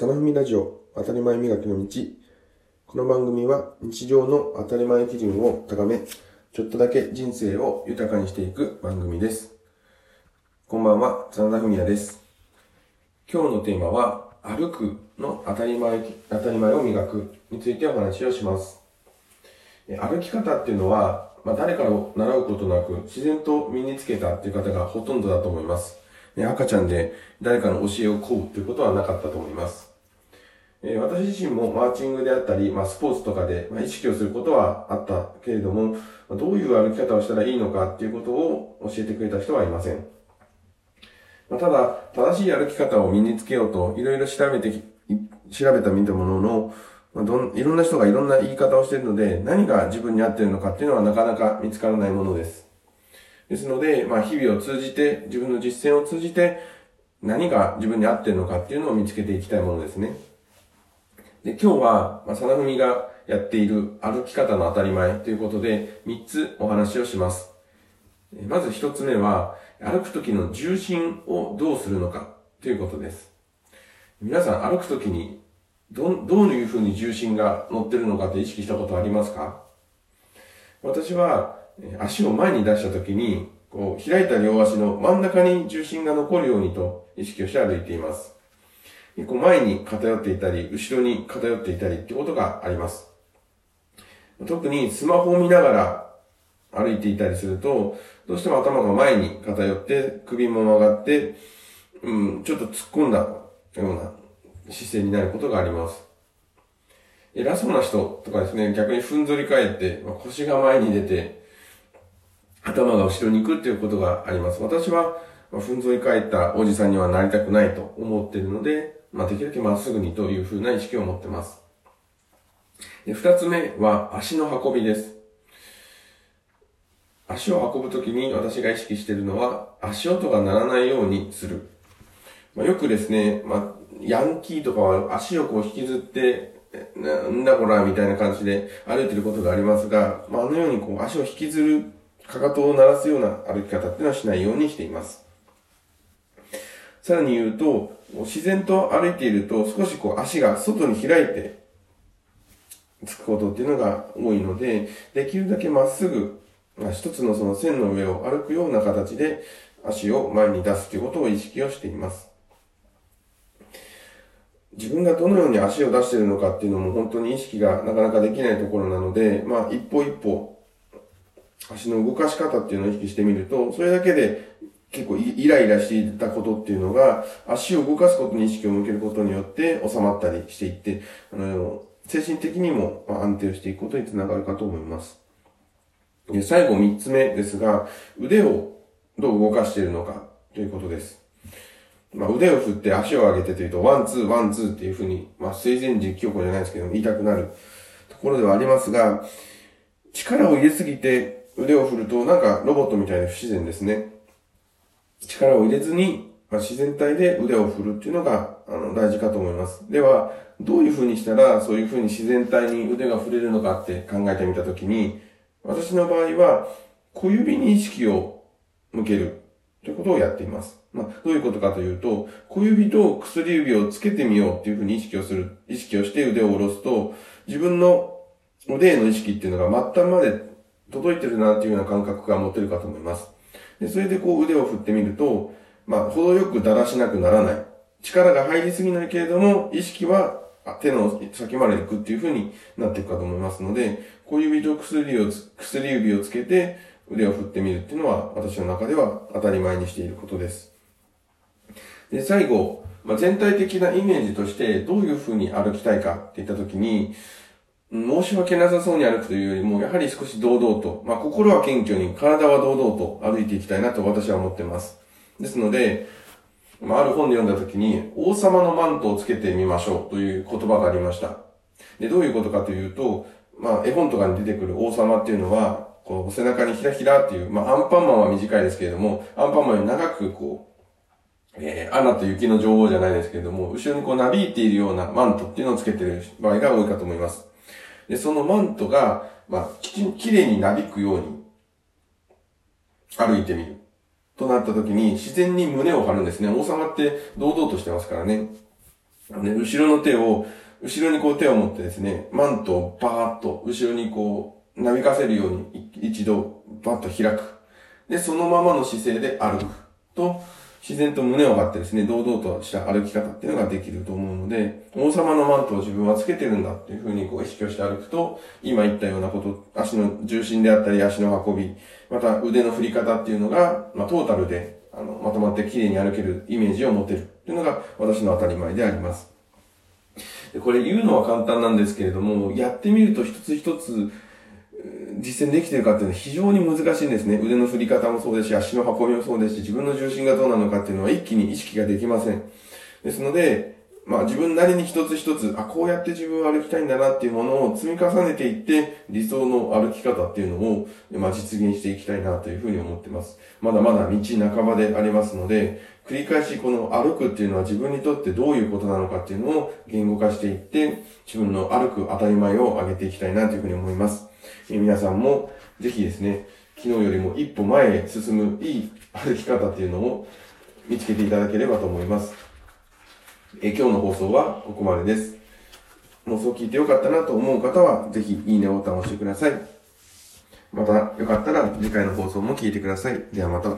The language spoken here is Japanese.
サナフミラジオ当たり前磨きの道。この番組は日常の当たり前基準を高め、ちょっとだけ人生を豊かにしていく番組です。こんばんは、真田文也です。今日のテーマは、歩くの当たり前、当たり前を磨くについてお話をします。歩き方っていうのは、まあ、誰から習うことなく自然と身につけたっていう方がほとんどだと思います。赤ちゃんで誰かの教えを請うということはなかったと思います。え私自身もマーチングであったり、まあ、スポーツとかで、ま、意識をすることはあったけれども、まどういう歩き方をしたらいいのかっていうことを教えてくれた人はいません。ま、ただ、正しい歩き方を身につけようと、いろいろ調べて、調べた見たものの、ま、どん、いろんな人がいろんな言い方をしているので、何が自分に合っているのかっていうのはなかなか見つからないものです。ですので、まあ、日々を通じて、自分の実践を通じて、何が自分に合っているのかっていうのを見つけていきたいものですね。で、今日は、まあ、さなふみがやっている歩き方の当たり前ということで、3つお話をします。まず1つ目は、歩く時の重心をどうするのかということです。皆さん歩く時に、ど、どういうふうに重心が乗ってるのかって意識したことありますか？私は、足を前に出した時に、こう、開いた両足の真ん中に重心が残るようにと意識をして歩いています。結構前に偏っていたり、後ろに偏っていたりってことがあります。特にスマホを見ながら歩いていたりすると、どうしても頭が前に偏って、首も曲がって、うん、ちょっと突っ込んだような姿勢になることがあります。偉そうな人とかですね、逆にふんぞり返って、腰が前に出て、頭が後ろに行くっていうことがあります。私は、まあふんぞり返ったおじさんにはなりたくないと思っているので、まあ、できるだけまっすぐにというふうな意識を持ってます。で二つ目は足の運びです。足を運ぶときに私が意識しているのは、足音が鳴らないようにする。まあ、よくですね、まあ、ヤンキーとかは足をこう引きずって、なんだこら、みたいな感じで歩いてることがありますが、まあ、あのようにこう足を引きずる、かかとを鳴らすような歩き方っていうのはしないようにしています。さらに言うと、自然と歩いていると少しこう足が外に開いてつくことっていうのが多いので、できるだけまっすぐ、まあ一つのその線の上を歩くような形で足を前に出すということを意識をしています。自分がどのように足を出しているのかっていうのも本当に意識がなかなかできないところなので、まあ一歩一歩足の動かし方っていうのを意識してみると、それだけで結構イライラしていたことっていうのが、足を動かすことに意識を向けることによって収まったりしていって、あの、精神的にも安定していくことにつながるかと思います。で、最後三つ目ですが、腕をどう動かしているのかということです。まあ、腕を振って足を上げてというと、 one、two、one、two っていうふうに、まあ、水前寺清子じゃないですけど、言いたくなるところではありますが、力を入れすぎて腕を振ると、なんかロボットみたいで不自然ですね。力を入れずに、まあ、自然体で腕を振るっていうのが、あの、大事かと思います。では、どういう風にしたら、そういう風に自然体に腕が振れるのかって考えてみたときに、私の場合は、小指に意識を向けるということをやっています。まあ、どういうことかというと、小指と薬指をつけてみようっていう風に意識をする、意識をして腕を下ろすと、自分の腕への意識っていうのが末端まで届いてるなっていうような感覚が持てるかと思います。で、それでこう腕を振ってみると、まあ、程よくだらしなくならない。力が入りすぎないけれども、意識は手の先まで行くっていう風になっていくかと思いますので、小指と薬をつ、薬指をつけて腕を振ってみるっていうのは、私の中では当たり前にしていることです。で、最後、まあ、全体的なイメージとして、どういう風に歩きたいかって言ったときに、申し訳なさそうに歩くというよりも、やはり少し堂々と、まあ、心は謙虚に、体は堂々と歩いていきたいなと私は思っています。ですので、まあ、ある本で読んだときに、王様のマントをつけてみましょうという言葉がありました。で、どういうことかというと、まあ、絵本とかに出てくる王様っていうのは、こう、背中にひらひらっていう、まあ、アンパンマンは短いですけれども、アンパンマンより長くこう、えー、アナと雪の女王じゃないですけれども、後ろにこうなびいているようなマントっていうのをつけてる場合が多いかと思います。で、そのマントが、まあ、きちん、綺麗になびくように歩いてみる。となった時に、自然に胸を張るんですね。王様って堂々としてますからね。ね、後ろの手を、後ろにこう手を持ってですね、マントをバーッと後ろにこう、なびかせるように一度バッと開く。で、そのままの姿勢で歩くと、自然と胸を張ってですね、堂々とした歩き方っていうのができると思うので、王様のマントを自分はつけてるんだっていうふうにこう意識をして歩くと、今言ったようなこと、足の重心であったり足の運び、また腕の振り方っていうのが、まあトータルで、あの、まとまって綺麗に歩けるイメージを持てるっていうのが私の当たり前であります。これ言うのは簡単なんですけれども、やってみると一つ一つ実践できてるかっていうのは非常に難しいんですね。腕の振り方もそうですし、足の運びもそうですし、自分の重心がどうなのかっていうのは一気に意識ができません。ですので、まあ自分なりに一つ一つ、あ、こうやって自分は歩きたいんだなっていうものを積み重ねていって、理想の歩き方っていうのを、まあ実現していきたいなというふうに思ってます。まだまだ道半ばでありますので、繰り返しこの歩くっていうのは自分にとってどういうことなのかっていうのを言語化していって、自分の歩く当たり前を上げていきたいなというふうに思います。え皆さんもぜひですね、昨日よりも一歩前へ進むいい歩き方っていうのを見つけていただければと思います。え今日の放送はここまでです。放送を聞いてよかったなと思う方は、ぜひいいねボタンを押してください。またよかったら次回の放送も聞いてください。ではまた。